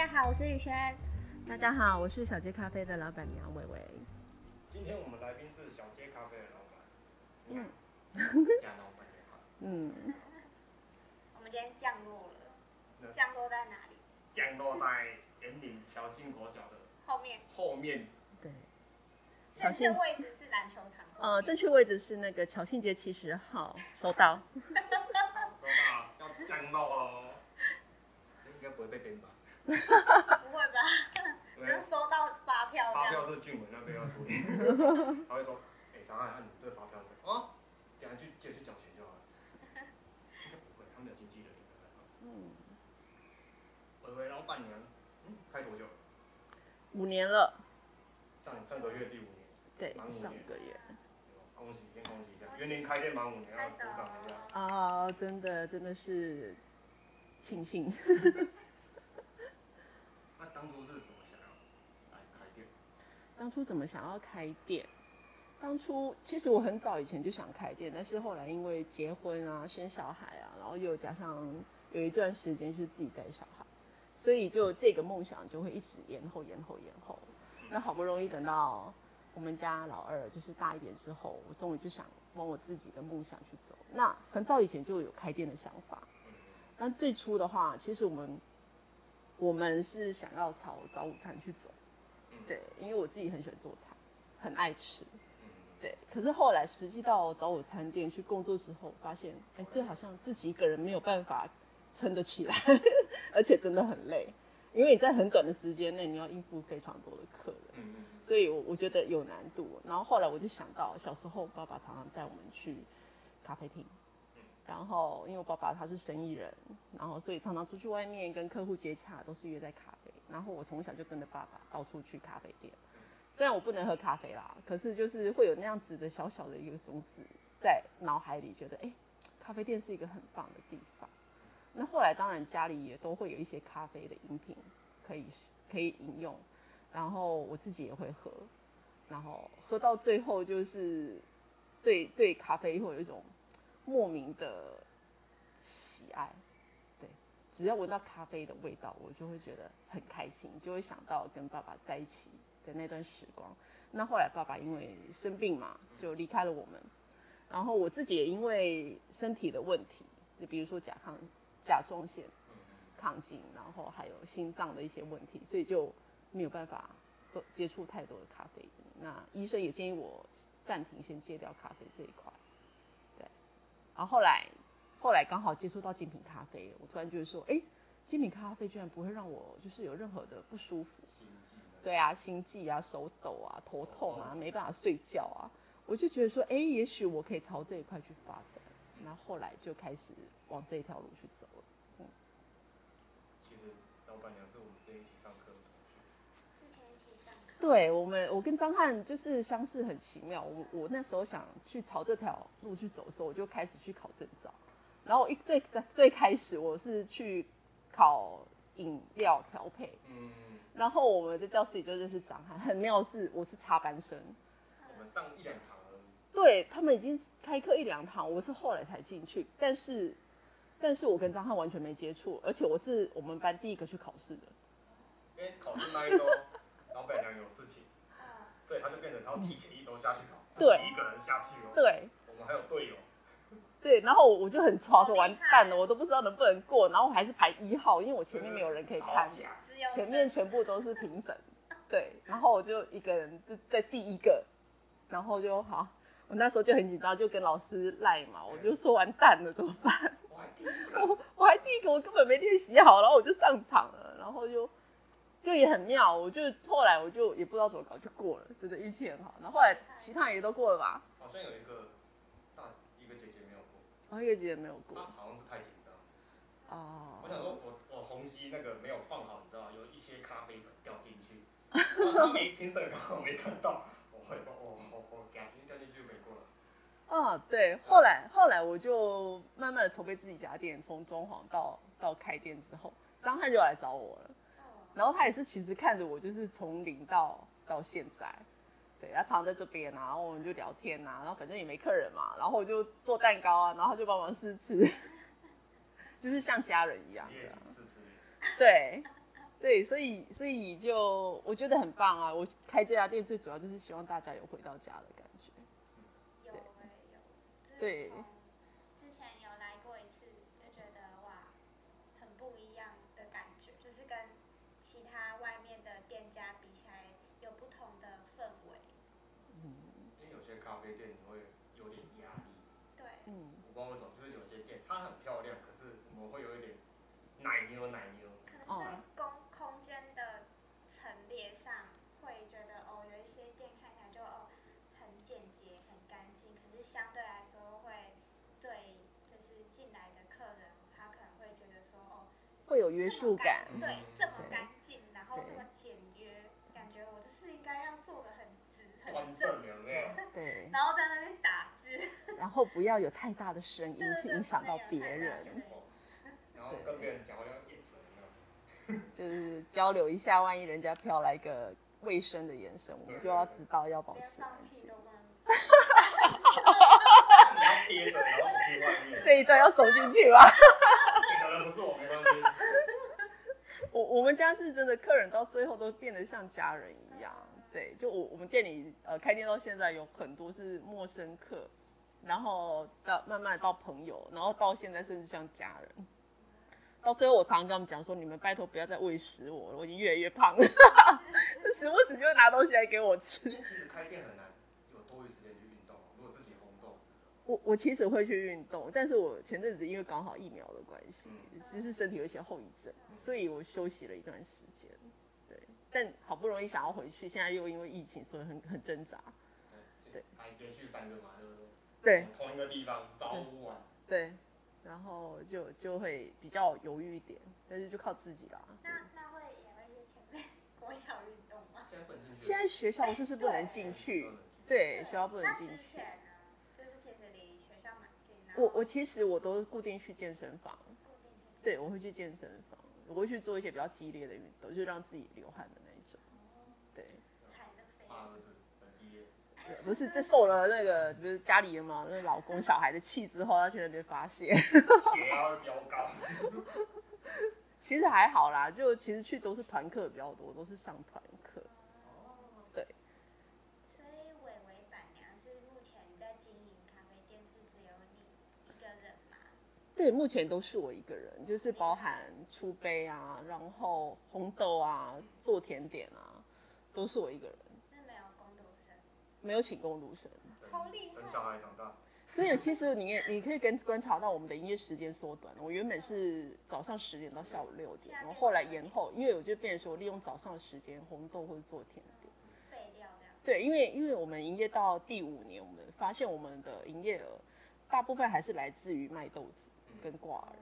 大家好，我是宇轩。大家好，我是小街咖啡的老板娘伟伟。今天我们来宾是小街咖啡的老板。嗯。老板嗯。我们今天降落了。降落在哪里？降落在员林侨信国小的后面。后面。对。正确位置是篮球场。呃，正确位置是那个乔信街七十号，收到。收到，要降落哦。应该不会被编吧？不会吧？能收到发票？发票是俊文那边要处理。他会说：“哎，张翰，那你这发票是？哦，等下去借去缴钱就好了。”应该不会，他们有经纪人。嗯。薇薇老板娘，嗯，开多久？五年了。上上个月第五年。对，上个月。恭喜，先恭喜一下，员林开店满五年，要鼓掌一下。啊，真的，真的是庆幸。当初怎么想要开店？当初其实我很早以前就想开店，但是后来因为结婚啊、生小孩啊，然后又加上有一段时间是自己带小孩，所以就这个梦想就会一直延后、延后、延后。那好不容易等到我们家老二就是大一点之后，我终于就想往我自己的梦想去走。那很早以前就有开店的想法。那最初的话，其实我们我们是想要朝早午餐去走。对，因为我自己很喜欢做菜，很爱吃。对，可是后来实际到早午餐店去工作之后，发现，哎，这好像自己一个人没有办法撑得起来，而且真的很累，因为你在很短的时间内你要应付非常多的客人，所以我我觉得有难度。然后后来我就想到，小时候爸爸常常带我们去咖啡厅，然后因为我爸爸他是生意人，然后所以常常出去外面跟客户接洽都是约在咖啡。然后我从小就跟着爸爸到处去咖啡店，虽然我不能喝咖啡啦，可是就是会有那样子的小小的一个种子在脑海里，觉得哎，咖啡店是一个很棒的地方。那后来当然家里也都会有一些咖啡的饮品可以可以饮用，然后我自己也会喝，然后喝到最后就是对对咖啡会有一种莫名的喜爱。对只要闻到咖啡的味道，我就会觉得很开心，就会想到跟爸爸在一起的那段时光。那后来爸爸因为生病嘛，就离开了我们。然后我自己也因为身体的问题，就比如说甲亢、甲状腺亢进，然后还有心脏的一些问题，所以就没有办法喝接触太多的咖啡。那医生也建议我暂停，先戒掉咖啡这一块。对，然后后来。后来刚好接触到精品咖啡，我突然觉得说，哎，精品咖啡居然不会让我就是有任何的不舒服，对啊，心悸啊，手抖啊，头痛啊，没办法睡觉啊，我就觉得说，哎，也许我可以朝这一块去发展，那后来就开始往这一条路去走了。嗯，其实老板娘是我们之前一起上课的同学，之前一起上课。对我们，我跟张翰就是相识很奇妙。我我那时候想去朝这条路去走的时候，我就开始去考证照。然后一最在最开始我是去考饮料调配，嗯，然后我们的教室里就认识张翰，很妙是我是插班生，我们上一两堂而已，对他们已经开课一两堂，我是后来才进去，但是但是我跟张翰完全没接触，而且我是我们班第一个去考试的，因为考试那一周老板娘有事情，所以他就变成他要提前一周下去考，对，一个人下去哦，对，我们还有队友。对，然后我就很吵，说完蛋了，我都不知道能不能过，然后我还是排一号，因为我前面没有人可以看，前面全部都是评审，对，然后我就一个人就在第一个，然后就好，我那时候就很紧张，就跟老师赖嘛，我就说完蛋了怎么办？我 我还第一个，我根本没练习好，然后我就上场了，然后就就也很妙，我就后来我就也不知道怎么搞就过了，真的运气很好，然后后来其他人也都过了吧？好像有一个。大一个姐姐没有过，哦，一个姐姐没有过，她好像是太紧张。哦。我想说我，我我虹吸那个没有放好，你知道吗？有一些咖啡粉掉进去，他没评审刚好没看到，我会说哦哦哦，掉进掉进去就没过了。哦，对，后来后来我就慢慢的筹备自己家店，从装潢到到开店之后，张翰就来找我了，然后他也是其实看着我，就是从零到到现在。对，他常在这边啊，然后我们就聊天啊，然后反正也没客人嘛，然后我就做蛋糕啊，然后他就帮忙试吃，就是像家人一样的。对，对，所以所以就我觉得很棒啊！我开这家店最主要就是希望大家有回到家的感觉。有有，对。之前有来过一次，就觉得哇，很不一样的感觉，就是跟其他外面的店家比起来，有不同的氛围。嗯。因为有些咖啡店你会有点压力。对。嗯。我不知道为什么，就是有些店它很漂亮，可是我们会有一点奶牛奶牛。可是公空间的陈列上，会觉得哦，有一些店看起来就哦很简洁、很干净，可是相对来说会对就是进来的客人，他可能会觉得说哦，会有约束感，对，这么干净，然后这么简约，感觉我就是应该要做的很直、很正，有没有？对。然后在那边打字，然后不要有太大的声音去影响到别人，然后跟别人讲话要眼神。就是交流一下，万一人家飘来一个卫生的眼神，我们就要知道要保持安静。这一段要收进去吗？我我们家是真的，客人到最后都变得像家人一样。对，就我我们店里呃开店到现在有很多是陌生客，然后到慢慢到朋友，然后到现在甚至像家人。到最后，我常常跟他们讲说：“你们拜托不要再喂食我了，我已经越来越胖了。”时不时就会拿东西来给我吃。其实开店很难有多余时间去运动，如果自己烘豆。我我其实会去运动，但是我前阵子因为刚好疫苗的关系，嗯、其实身体有一些后遗症，所以我休息了一段时间。对，但好不容易想要回去，现在又因为疫情，所以很很挣扎。对，还连续三个嘛，对不对？对，同一个地方早午晚。对。然后就就会比较犹豫一点，但是就靠自己啦。那那会也会去前面国小运动吗？现在学校就是不能进去，对，学校不能进去。就是其实离学校蛮近。我我其实我都固定去健身房，对，我会去健身房，我会去做一些比较激烈的运动，就让自己流汗的那一种，对。不是，这受了那个，不是家里人嘛，那老公小孩的气之后，他去那边发泄，血压飙高。其实还好啦，就其实去都是团课比较多，都是上团课。对。所以伟伟板娘是目前在经营咖啡店，是只有你一个人吗？对，目前都是我一个人，就是包含出杯啊，然后红豆啊，做甜点啊，都是我一个人。没有请工读生，超厉害。等小孩长大，所以其实你也你可以跟观察到我们的营业时间缩短了。我原本是早上十点到下午六点，然后后来延后，因为我就变成说利用早上的时间红豆或者做甜点。备料。对，因为因为我们营业到第五年，我们发现我们的营业额大部分还是来自于卖豆子跟挂耳。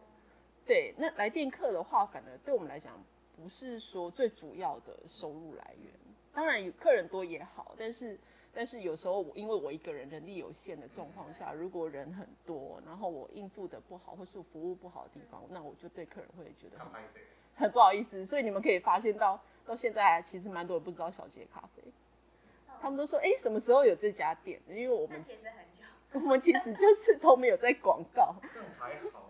对，那来电客的话，反而对我们来讲不是说最主要的收入来源。当然有客人多也好，但是。但是有时候，因为我一个人人力有限的状况下，如果人很多，然后我应付的不好，或是服务不好的地方，那我就对客人会觉得很很不好意思。所以你们可以发现到到现在，其实蛮多人不知道小杰咖啡，他们都说，哎，什么时候有这家店？因为我们其实很久，我们其实就是都没有在广告。这样才好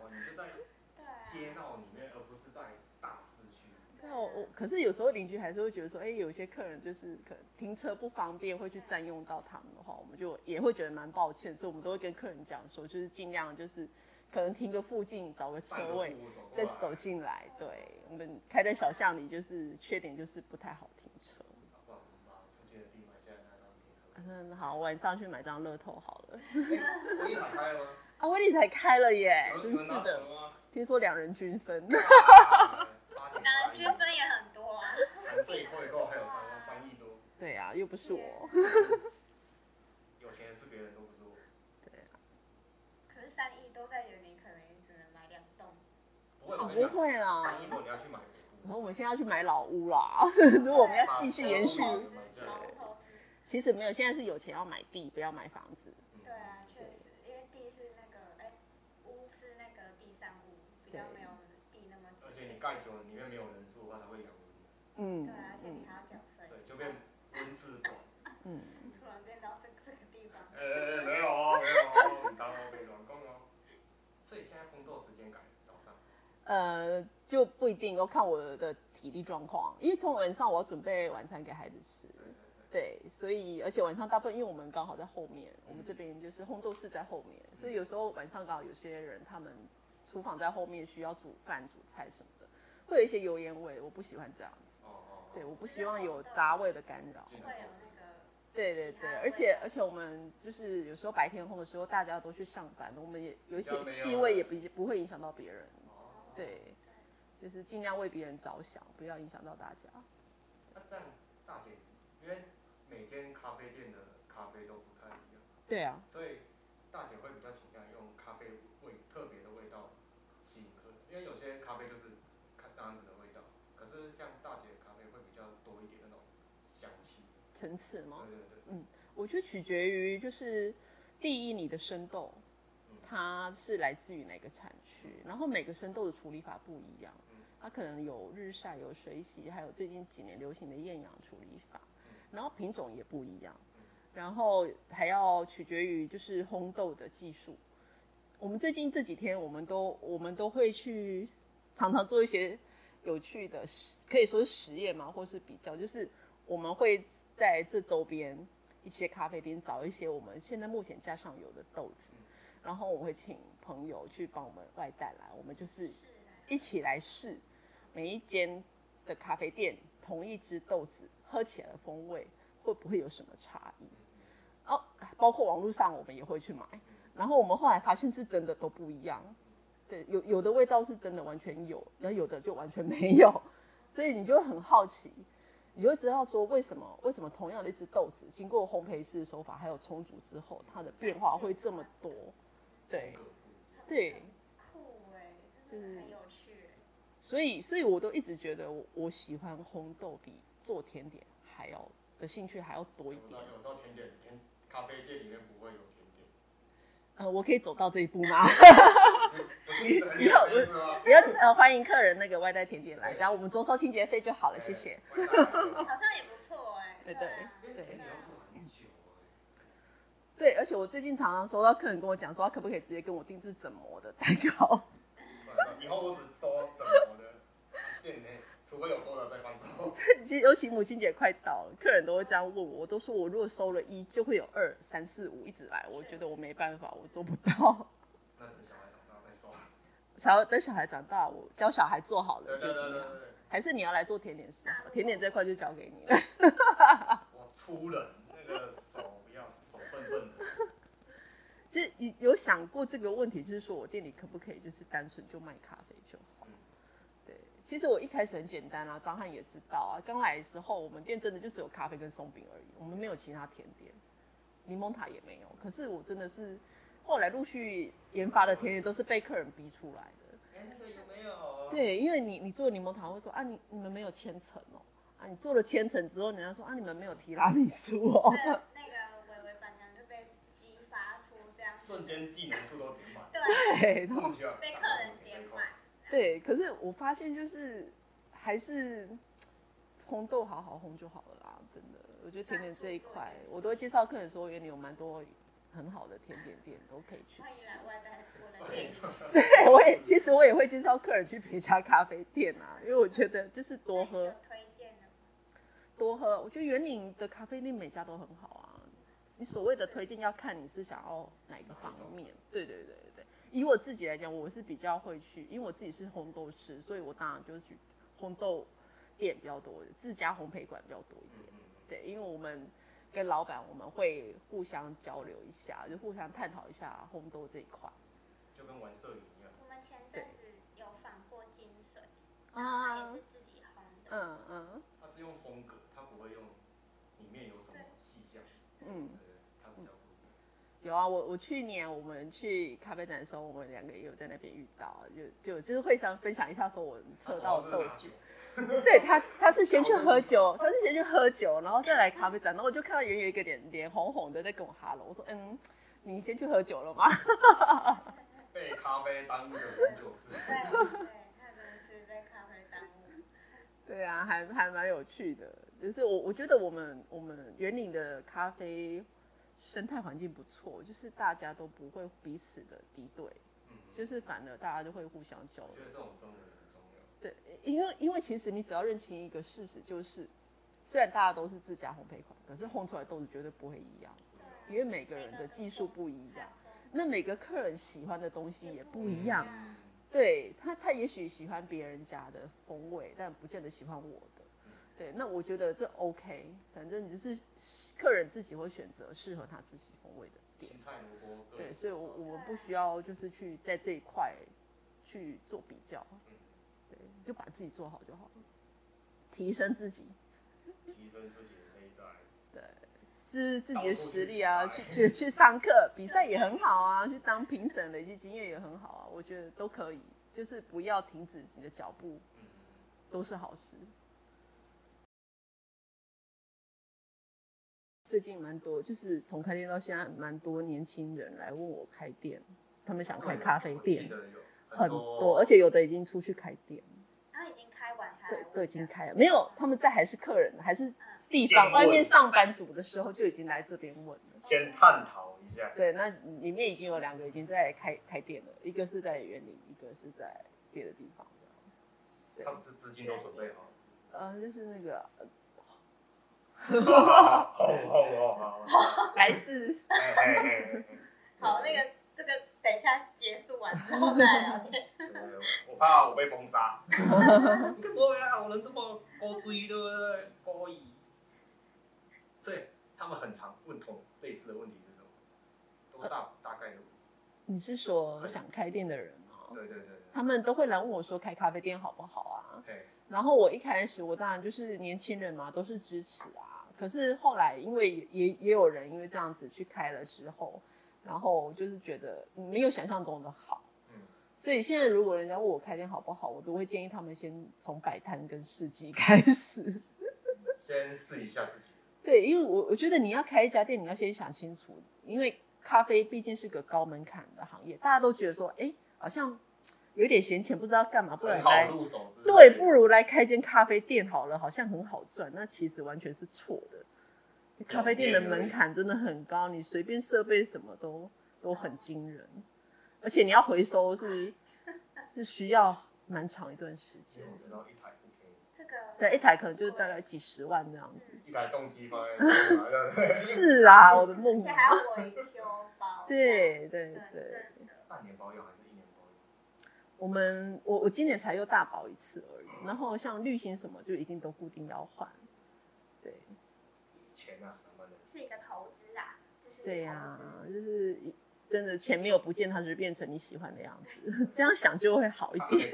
街道里面，而不是在大市区。那我我可是有时候邻居还是会觉得说，哎，有些客人就是可能。停车不方便，会去占用到他们的话，我们就也会觉得蛮抱歉，所以我们都会跟客人讲说，就是尽量就是可能停个附近，找个车位再走进来。对，我们开在小巷里，就是缺点就是不太好停车。嗯，好，晚上去买张乐透好了。啊，威力才开了耶，真是的。听说两人均分。两人均分也很多啊。对啊，又不是我。有钱是别人，都不是我。对啊。可是三亿都在有，你可能只能买两栋。不会，不会啦。三亿多你要去买。然后我们现在要去买老屋啦，如果 我们要继续延续。其实没有，现在是有钱要买地，不要买房子。对啊，确实，因为地是那个，哎，屋是那个地上物，比较没有地那么。而且你盖久了，里面没有人住的话，它会养蚊。嗯。对啊，而且你还要缴税。对，就变。文字馆，嗯，突然变到这这个地方。呃、欸，没有哦，没有哦，你当我被乱讲哦。所以现在工作时间改早上。呃，就不一定，要看我的体力状况。因为通常晚上我要准备晚餐给孩子吃，对，所以而且晚上大部分因为我们刚好在后面，我们这边就是烘豆室在后面，所以有时候晚上刚好有些人他们厨房在后面需要煮饭、煮菜什么的，会有一些油烟味，我不喜欢这样子。对，我不希望有杂味的干扰。对对对，而且而且我们就是有时候白天空的时候，大家都去上班，我们也有一些气味也不不会影响到别人。对，就是尽量为别人着想，不要影响到大家。那这样大姐，因为每间咖啡店的咖啡都不太一样。对啊。所以大姐会比较倾向用咖啡味特别的味道吸引客人，因为有些咖啡就是看这样子的味道，可是像大姐的咖啡会比较多一点那种香气。层次吗？嗯，我觉得取决于就是第一你的生豆，它是来自于哪个产区，然后每个生豆的处理法不一样，它可能有日晒、有水洗，还有最近几年流行的厌氧处理法，然后品种也不一样，然后还要取决于就是烘豆的技术。我们最近这几天，我们都我们都会去常常做一些有趣的实，可以说是实验嘛，或是比较，就是我们会在这周边。一些咖啡店找一些我们现在目前架上有的豆子，然后我会请朋友去帮我们外带来，我们就是一起来试每一间的咖啡店同一支豆子喝起来的风味会不会有什么差异？哦，包括网络上我们也会去买，然后我们后来发现是真的都不一样，对，有有的味道是真的完全有，然后有的就完全没有，所以你就很好奇。你就会知道说为什么为什么同样的一只豆子，经过烘焙式手法还有充足之后，它的变化会这么多？对，对，酷哎，就是很有趣。所以，所以我都一直觉得我，我喜欢烘豆比做甜点还要的兴趣还要多一点。有时候甜点甜咖啡店里面不会有甜点。呃，我可以走到这一步吗？以以后我不要呃欢迎客人那个外带甜点来，然后我们多收清洁费就好了，谢谢。好像也不错哎。对对对。对，而且我最近常常收到客人跟我讲说，他可不可以直接跟我定制整模的蛋糕？以后我只收整模的店内，除非有多的再放手。其实尤其母亲节快到了，客人都会这样问我，我都说我如果收了一，就会有二三四五一直来，我觉得我没办法，我做不到。小等小孩长大，我教小孩做好了就怎么样？还是你要来做甜点师？甜点这块就交给你了。我粗人，那个手不要，手笨笨的。就是你有想过这个问题，就是说我店里可不可以就是单纯就卖咖啡就好？对，其实我一开始很简单啊，张翰也知道啊。刚来的时候，我们店真的就只有咖啡跟松饼而已，我们没有其他甜点，柠檬塔也没有。可是我真的是。后来陆续研发的甜点都是被客人逼出来的。哎，那个有没有？对，因为你你做柠檬糖会说啊，你你们没有千层哦，啊，你做了千层之后，人家说啊，你们没有提拉米苏哦。那个微微板娘 就被激发出这样，瞬间技能树都点满。对，被客人点满。对，可是我发现就是还是红豆好好烘就好了啦，真的。我觉得甜点这一块，我都会介绍客人说，原来有蛮多。很好的甜点店都可以去吃。对，我也其实我也会介绍客人去别家咖啡店啊，因为我觉得就是多喝。多喝，我觉得园林的咖啡店每家都很好啊。你所谓的推荐要看你是想要哪个方面。对对对对，以我自己来讲，我是比较会去，因为我自己是红豆师，所以我当然就是去烘豆店比较多，自家烘焙馆比较多一点。对，因为我们。跟老板我们会互相交流一下，就互相探讨一下烘豆这一块，就跟玩摄影一样。我们前阵子有仿过金水，啊，也是自己烘的。嗯嗯。他是用风格，他不会用里面有什么细项。嗯。他比较有啊，我我去年我们去咖啡展的时候，我们两个也有在那边遇到，就就就是会想分享一下，说我测到的豆子。对他，他是先去喝酒，他是先去喝酒，然后再来咖啡展。然后我就看到远远一个脸脸红红的在跟我哈喽。我说：“嗯，你先去喝酒了吗？” 被咖啡耽误的红酒师。对，他真的是被咖啡耽误。对啊，还还蛮有趣的。就是我我觉得我们我们园林的咖啡生态环境不错，就是大家都不会彼此的敌对。就是反而大家就会互相交流。我觉得这种氛围很重要。对，因为因为其实你只要认清一个事实，就是虽然大家都是自家烘焙款，可是烘出来豆子绝对不会一样，因为每个人的技术不一样，那每个客人喜欢的东西也不一样。对他，他也许喜欢别人家的风味，但不见得喜欢我的。对，那我觉得这 OK，反正就是客人自己会选择适合他自己风味的店。对，所以我我们不需要就是去在这一块去做比较，对，就把自己做好就好了，提升自己。提升自己的内在。对，是自己的实力啊，去去去上课，比赛也很好啊，去当评审累积经验也很好啊，我觉得都可以，就是不要停止你的脚步，都是好事。最近蛮多，就是从开店到现在，蛮多年轻人来问我开店，他们想开咖啡店，很多，而且有的已经出去开店，他已经开完，对，都已经开了，没有，他们在还是客人，还是地方外面上班族的时候就已经来这边问了，先探讨一下。对，那里面已经有两个已经在开开店了，一个是在园林，一个是在别的地方。对，他们的资金都准备好了，呃，就是那个。好好好好好，来自。好，那个这个等一下结束完之后再来了解。我怕我被封杀。不会啊，我能这么高追对不对？高一。对，他们很常问同类似的问题是什么？都大大概的。你是说想开店的人吗？对对对。他们都会来问我说开咖啡店好不好啊？对。然后我一开始我当然就是年轻人嘛，都是支持啊。可是后来，因为也也有人因为这样子去开了之后，然后就是觉得没有想象中的好，嗯，所以现在如果人家问我开店好不好，我都会建议他们先从摆摊跟市集开始，先试一下自己。对，因为我我觉得你要开一家店，你要先想清楚，因为咖啡毕竟是个高门槛的行业，大家都觉得说，哎，好像。有点闲钱，不知道干嘛，不然来对，不如来开间咖啡店好了，好像很好赚。那其实完全是错的。咖啡店的门槛真的很高，你随便设备什么都都很惊人，而且你要回收是 是需要蛮长一段时间。这个对，一台可能就是大概几十万这样子。一台重机放在是啊，我的梦。还要维修包。对对对。半年包用还是一年包？我们我我今年才又大保一次而已，然后像滤芯什么就一定都固定要换，对。钱啊，是一个投资啊，就是对呀、啊，就是真的钱没有不见，它就是变成你喜欢的样子，这样想就会好一点。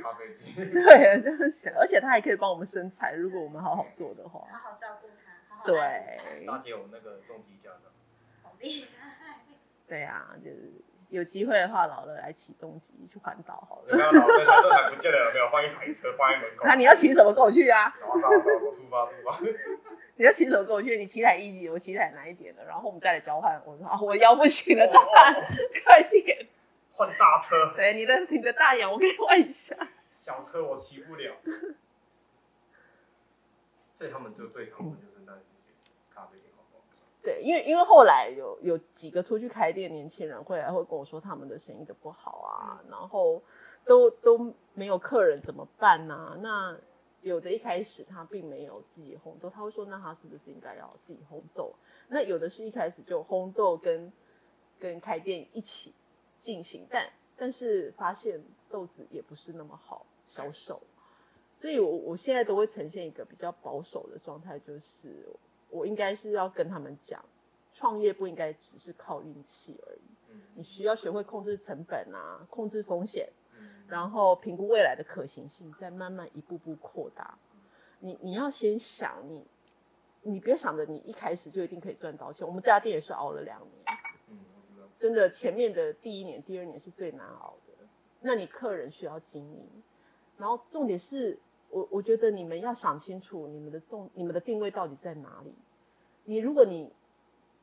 咖啡机，对，这样想，而且它还可以帮我们生财，如果我们好好做的话。好好照顾它，好好对。大姐，我那个重机驾照。好厉害。对啊，就是。有机会的话，老了来骑重机去环岛好了。没有老了，这台不见了，有没有换一台车放在门口。那你要骑什么跟我去啊？走走走，出发出发。你要骑什么跟我去？你骑台一级，我骑台哪一点的？然后我们再来交换。我说啊，我腰不行了，再换，快点。换大车。对，你的你的大洋我可以换一下。小车我骑不了。所以他们就最常问就是那咖啡店。对，因为因为后来有有几个出去开店年轻人会来会跟我说他们的生意都不好啊，嗯、然后都都没有客人怎么办呢、啊？那有的一开始他并没有自己烘豆，他会说那他是不是应该要自己烘豆？那有的是一开始就烘豆跟跟开店一起进行，但但是发现豆子也不是那么好销售，所以我我现在都会呈现一个比较保守的状态，就是。我应该是要跟他们讲，创业不应该只是靠运气而已。你需要学会控制成本啊，控制风险，然后评估未来的可行性，再慢慢一步步扩大。你你要先想你，你别想着你一开始就一定可以赚到钱。我们这家店也是熬了两年，真的前面的第一年、第二年是最难熬的。那你客人需要经营，然后重点是。我我觉得你们要想清楚，你们的重、你们的定位到底在哪里？你如果你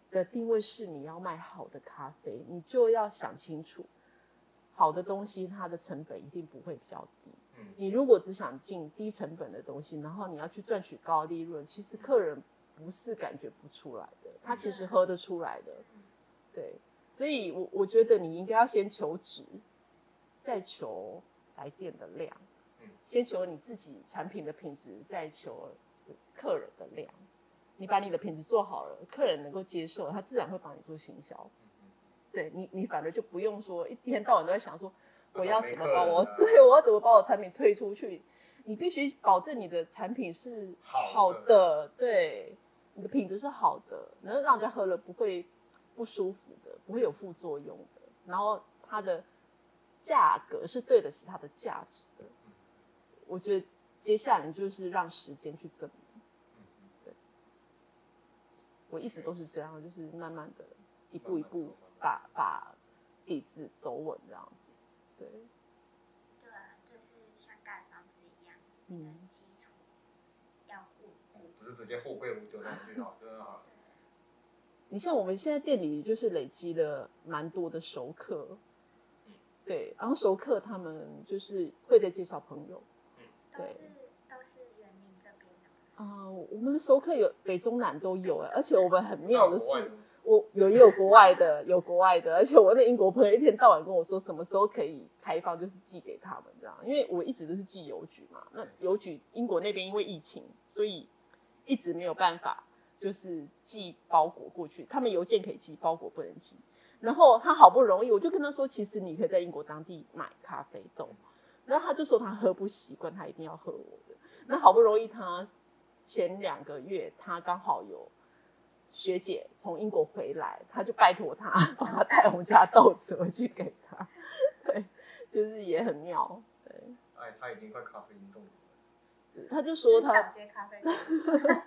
的定位是你要卖好的咖啡，你就要想清楚，好的东西它的成本一定不会比较低。你如果只想进低成本的东西，然后你要去赚取高利润，其实客人不是感觉不出来的，他其实喝得出来的。对，所以我我觉得你应该要先求值，再求来电的量。先求你自己产品的品质，再求客人的量。你把你的品质做好了，客人能够接受，他自然会帮你做行销。对你，你反而就不用说一天到晚都在想说 我要怎么把我对我要怎么把我产品推出去。你必须保证你的产品是好的，好的对，你的品质是好的，能让人家喝了不会不舒服的，不会有副作用的，然后它的价格是对得起它的价值的。我觉得接下来就是让时间去证明。对，我一直都是这样，就是慢慢的一步一步把把椅子走稳这样子，对。对啊，就是像盖房子一样嗯，基础要固，不是直接货柜就上去了，真的好。你像我们现在店里就是累积了蛮多的熟客，对，然后熟客他们就是会在介绍朋友，对，都是都是员林这边的。啊、呃，我们的熟客有北中南都有哎，而且我们很妙的是。我有也有国外的，有国外的，而且我那英国朋友一天到晚跟我说什么时候可以开放，就是寄给他们这样，因为我一直都是寄邮局嘛。那邮局英国那边因为疫情，所以一直没有办法就是寄包裹过去。他们邮件可以寄，包裹不能寄。然后他好不容易，我就跟他说，其实你可以在英国当地买咖啡豆。然后他就说他喝不习惯，他一定要喝我的。那好不容易他前两个月他刚好有。学姐从英国回来，他就拜托他帮他带我们家豆子回去给他，对，就是也很妙，对。哎，他已经快咖啡因中毒了。他就说他小咖啡，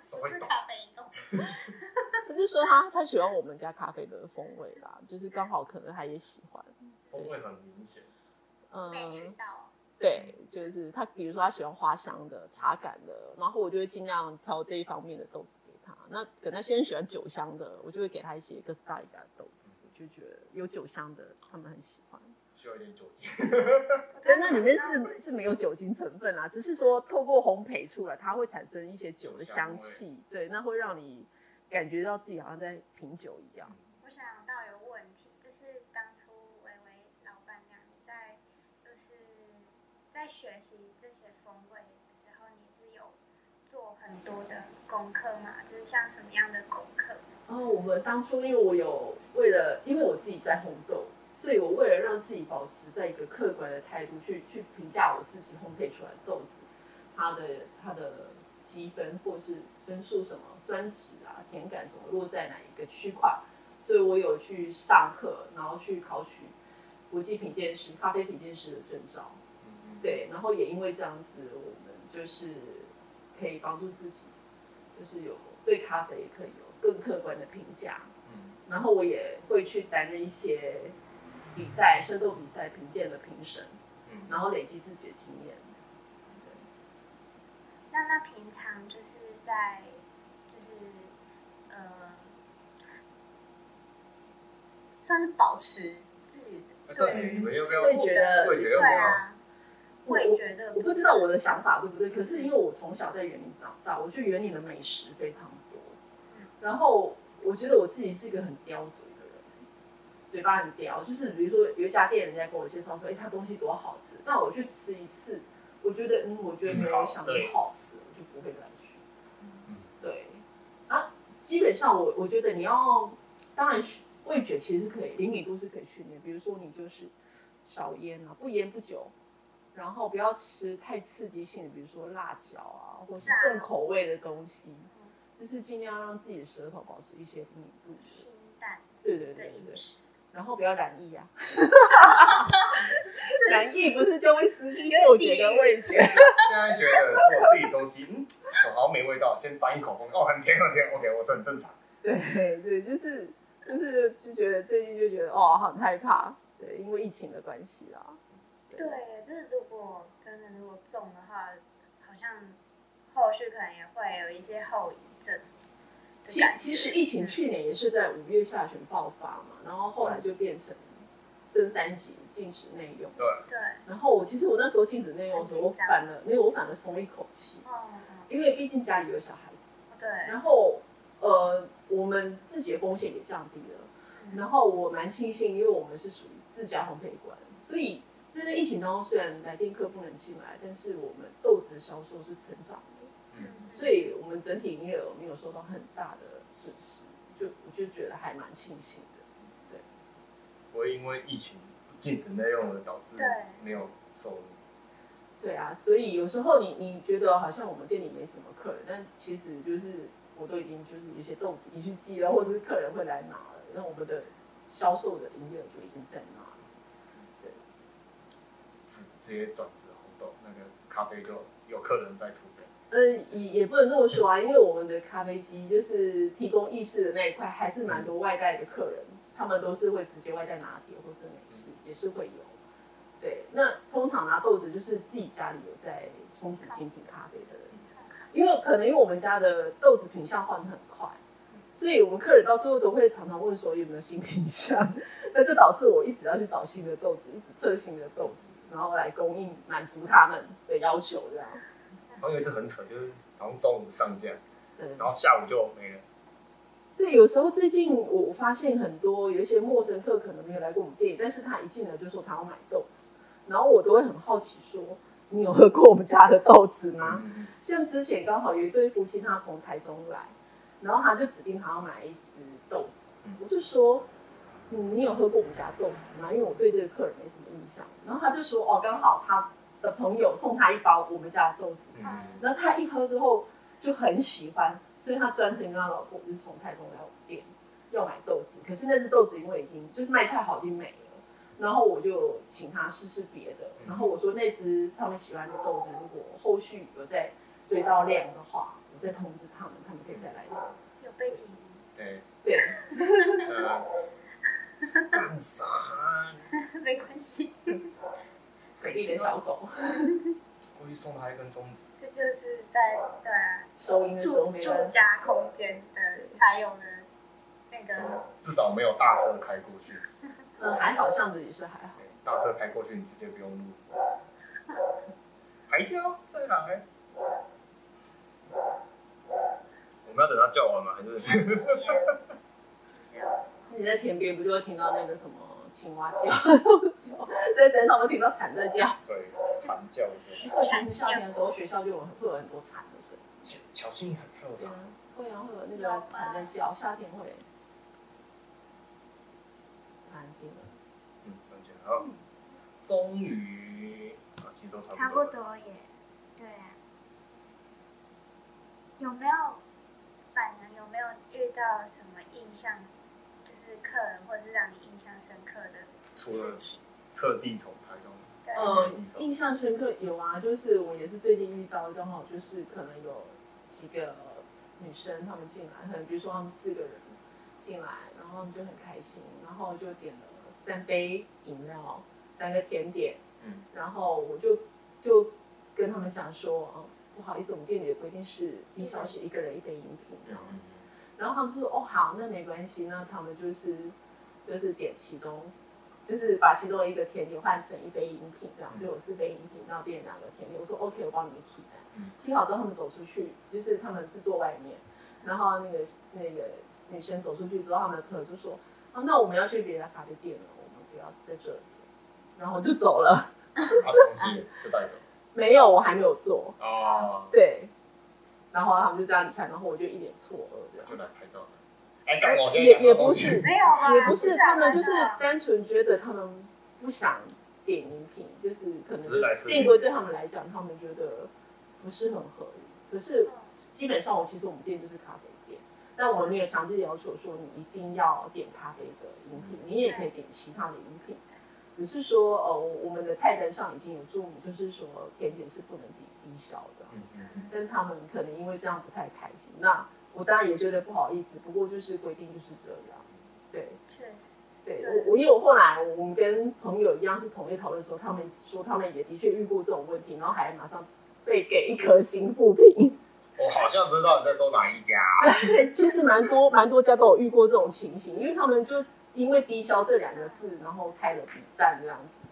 什么咖啡因中毒？他就说他他喜欢我们家咖啡的风味啦，就是刚好可能他也喜欢。风味很明显。嗯。对，就是他，比如说他喜欢花香的、茶感的，然后我就会尽量挑这一方面的豆子。那可能先喜欢酒香的，我就会给他一些哥斯达黎加的豆子，我就觉得有酒香的他们很喜欢。需要一点酒精，但那里面是是没有酒精成分啊，只是说透过烘焙出来，它会产生一些酒的香气，对，那会让你感觉到自己好像在品酒一样。我想到有问题，就是当初微微老板娘你在就是在学习这些风味的时候，你是有做很多的。功课嘛，就是像什么样的功课？哦，我们当初因为我有为了，因为我自己在烘豆，所以我为了让自己保持在一个客观的态度去去评价我自己烘焙出来的豆子，它的它的积分或是分数什么酸值啊、甜感什么落在哪一个区块，所以我有去上课，然后去考取国际品鉴师、咖啡品鉴师的证照。对，然后也因为这样子，我们就是可以帮助自己。就是有对咖啡可以有更客观的评价，嗯，然后我也会去担任一些比赛、深度比赛评鉴的评审，嗯，然后累积自己的经验。那那平常就是在就是呃，算是保持自己对于会觉得对啊。会觉得我，我不知道我的想法对不对，可是因为我从小在园林长大，我去园林的美食非常多，然后我觉得我自己是一个很刁嘴的人，嘴巴很刁，就是比如说有一家店，人家跟我介绍说，哎、欸，他东西多好吃，那我去吃一次，我觉得，嗯，我觉得没有我想的好吃，我就不会再去。嗯，对。啊，基本上我我觉得你要，当然味觉其实是可以，灵敏度是可以训练，比如说你就是少腌啊，不腌不久。然后不要吃太刺激性的，比如说辣椒啊，或是重口味的东西，嗯、就是尽量让自己的舌头保持一些灵敏度。清淡。对对对对。然后不要染疫啊。染疫不是就会失去嗅觉跟味觉。现在觉得我自己东西，嗯，好像没味道，先沾一口风，哦，很甜很甜，OK，我这很正常。对对，就是就是就觉得最近就觉得哦，很害怕，对，因为疫情的关系啦。对，就是如果真的如果中的话，好像后续可能也会有一些后遗症。其其实疫情去年也是在五月下旬爆发嘛，然后后来就变成升三级禁止内用。对对。然后我其实我那时候禁止内用的时候，我反了，因为我反而松一口气。哦。因为毕竟家里有小孩子。对。然后呃，我们自己的风险也降低了。然后我蛮庆幸，因为我们是属于自家烘焙馆，所以那在疫情当中，虽然来电客不能进来，但是我们豆子销售是成长的，嗯，所以我们整体营业额没有受到很大的损失，就我就觉得还蛮庆幸的，对。不会因为疫情禁止内用而导致没有收入。对啊，所以有时候你你觉得好像我们店里没什么客人，但其实就是我都已经就是有些豆子已经寄了，或者是客人会来拿了，那我们的销售的营业额就已经在那直接转职红豆，那个咖啡就有客人在出杯。嗯，也也不能这么说啊，因为我们的咖啡机就是提供意式的那一块，还是蛮多外带的客人，他们都是会直接外带拿铁或是美式，也是会有。对，那通常拿豆子就是自己家里有在冲煮精品咖啡的人，因为可能因为我们家的豆子品相换的很快，所以我们客人到最后都会常常问说有没有新品相，那就导致我一直要去找新的豆子，一直测新的豆子，然后来供应满足他们的要求，这样。然后有一次很扯，就是好像中午上架，对，然后下午就没了。对，有时候最近我发现很多有一些陌生客可能没有来过我们店，但是他一进来就说他要买豆子。然后我都会很好奇说，你有喝过我们家的豆子吗？像之前刚好有一对夫妻，他从台中来，然后他就指定他要买一只豆子，我就说，嗯，你有喝过我们家豆子吗？因为我对这个客人没什么印象。然后他就说，哦，刚好他的朋友送他一包我们家的豆子，然后他一喝之后就很喜欢，所以他专程跟他老婆就是从台中来我们店要买豆子。可是那只豆子因为已经就是卖太好，已经没了。然后我就请他试试别的，然后我说那只他们喜欢的豆子，如果后续有再追到量的话，我再通知他们，他们可以再来。有背景。对。对。干啥？没关系。隔壁的小狗。过去送他一根中指。这就是在对啊，收音的时候住家空间的才有的那个。至少没有大车开过去。嗯，还好，巷子也是还好。大车开过去，你直接不用录。还叫在哪？我们要等他叫完吗？还是？你在田边不就会听到那个什么青蛙叫？在山上会听到蝉在叫。对，蝉叫一下。其实夏天的时候，学校就有会有很多蝉的声音。小心很漂亮。会啊，会有那个蝉在叫，夏天会。安静了，嗯，安静好，终于啊，其实都差不多，差不多耶，对啊。有没有反正有没有遇到什么印象，就是客人或者是让你印象深刻的事情？特地从台中，嗯，印象深刻有啊，就是我也是最近遇到，刚好就是可能有几个女生她们进来，可能比如说她们四个人进来。然后他们就很开心，然后就点了三杯饮料，三个甜点，嗯，然后我就就跟他们讲说，哦，不好意思，我们店里的规定是一小时一个人一杯饮品这样子。然后他们说，哦，好，那没关系，那他们就是就是点其中，就是把其中一个甜点换成一杯饮品，这样就有四杯饮品，然后变两个甜点。我说 OK，我帮你们提单。提好之后，他们走出去，就是他们是坐外面，然后那个那个。女生走出去之后，他们的朋友就说：“啊，那我们要去别的咖啡店了，我们不要在这里。”然后就走了。把东西就带走。没有，我还没有做。哦。对。然后他们就这样离开，然后我就一脸错愕这样，就来拍照。哎，刚好也也不是，没有啊，也不是，他们就是单纯觉得他们不想点饮品，就是可能店规对他们来讲，他们觉得不是很合理。可是基本上，我其实我们店就是咖啡店。但我们没有强制要求说你一定要点咖啡的饮品，你也可以点其他的饮品，只是说呃我们的菜单上已经有注明，就是说甜点是不能比低消的。但是他们可能因为这样不太开心，那我当然也觉得不好意思，不过就是规定就是这样。对，确实。对我我因为我后来我们跟朋友一样是同业讨论的时候，他们说他们也的确遇过这种问题，然后还马上被给一颗星负评。我好像知道你在说哪一家，啊。其实蛮多蛮多家都有遇过这种情形，因为他们就因为低消这两个字，然后开了笔战这样子。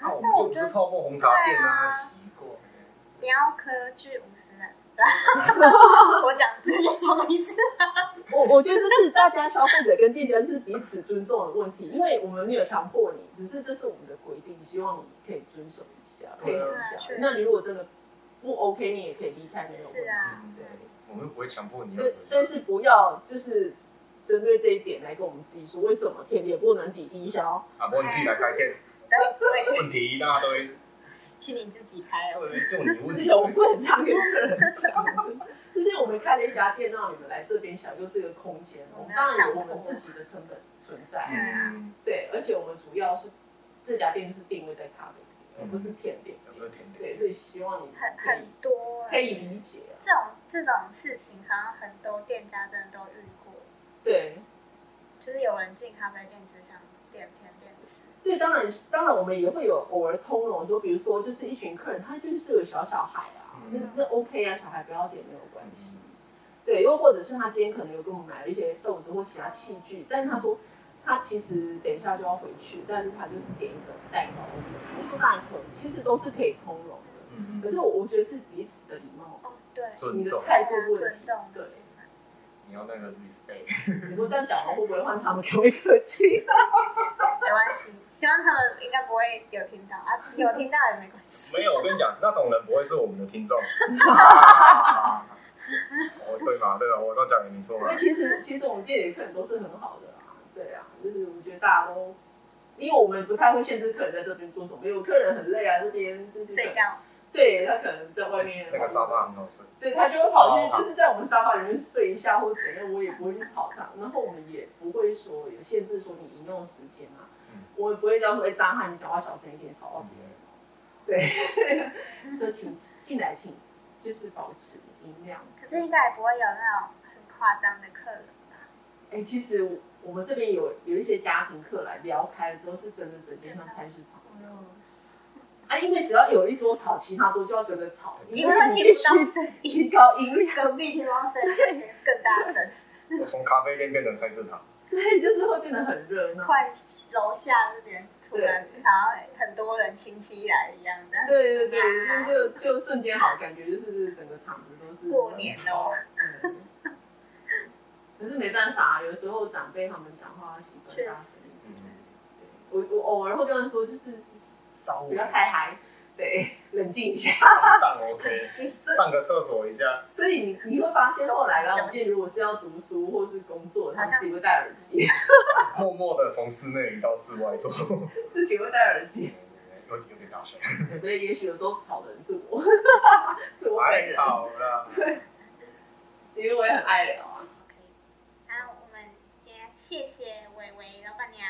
那我们就不是泡沫红茶店啊，习惯。苗科聚五十人，我讲直接说一次。我我觉得这是大家消费者跟店家是彼此尊重的问题，因为我们没有强迫你，只是这是我们的规定，希望你可以遵守一下，配合一下。那你如果真的不 OK，你也可以离开，没有问题。是啊，对，我们不会强迫你。但但是不要就是针对这一点来跟我们自己说，为什么甜点不能抵低消？啊，不，你自己来开店。对，问题一大堆。请你自己开哦。就你 问题，我不能这样跟客人讲。就是我们开了一家店，让你们来这边享受这个空间。我们当然有我们自己的成本存在。嗯。对，而且我们主要是这家店是定位在咖啡店，而不是甜点。有没有甜点？对，所以希望你很很多可以理解。这种这种事情，好像很多店家真的都遇过。对。就是有人进咖啡店只想点甜。对，当然，当然我们也会有偶尔通融，说比如说，就是一群客人，他就是有小小孩啊，那那 OK 啊，小孩不要点没有关系。对，又或者是他今天可能有给我们买了一些豆子或其他器具，但是他说他其实等一下就要回去，但是他就是点一个蛋糕。我说那可其实都是可以通融的。嗯，可是我我觉得是彼此的礼貌。哦，对，你的态度不能尊重。对。你要那个 respect。你说这样讲话会不会换他们可不可以客气？没关系，希望他们应该不会有听到啊，有听到也没关系。没有，我跟你讲，那种人不会是我们的听众。哦，对嘛，对啊，我都讲给你说嘛。其实，其实我们店里客人都是很好的啊，对啊，就是我觉得大家都，因为我们不太会限制客人在这边做什么，有客人很累啊，这边就是睡觉。对，他可能在外面，那个沙发很好睡。对，他就会跑去，就是在我们沙发里面睡一下或者怎样，我也不会去吵他。然后我们也不会说有限制说你饮用时间啊，我也不会叫说哎张翰你讲话小声一点，吵到别人。对，所以请进来请就是保持音量。可是应该也不会有那种很夸张的客人吧？哎，其实我们这边有有一些家庭客来聊开了之后，是真的整间像菜市场。啊，因为只要有一桌吵，其他桌就要跟着吵，因为你必须提高音量，隔壁听到声音更大声。我从咖啡店变成菜市场，对，就是会变得很热闹。快楼下这边突然然后很多人亲戚来一样的。对对对，就就就瞬间好，感觉就是整个场子都是过年哦。可是没办法，有时候长辈他们讲话习惯大声。我我偶尔会跟他们说，就是。不要太嗨，对，冷静一下。上 OK，上个厕所一下。所以你你会发现，后来来 我们店如果是要读书或是工作，他自己会戴耳机，默默的从室内移到室外做。自己会戴耳机，有有点大声。所以也许有时候吵的人是我，是我太吵了。对，因为我也很爱聊啊。OK，那我们先谢谢伟伟老板娘，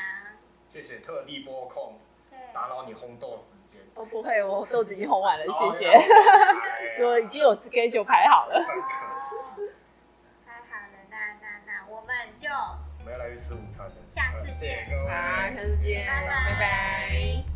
谢谢特地拨空。打扰你烘豆时间哦，不会，我豆子已经烘完了，谢谢。我已经有 schedule 排好了。真可惜。太好了，那那那我们就我们要来去吃午餐了，下次见。好，下次见，拜拜。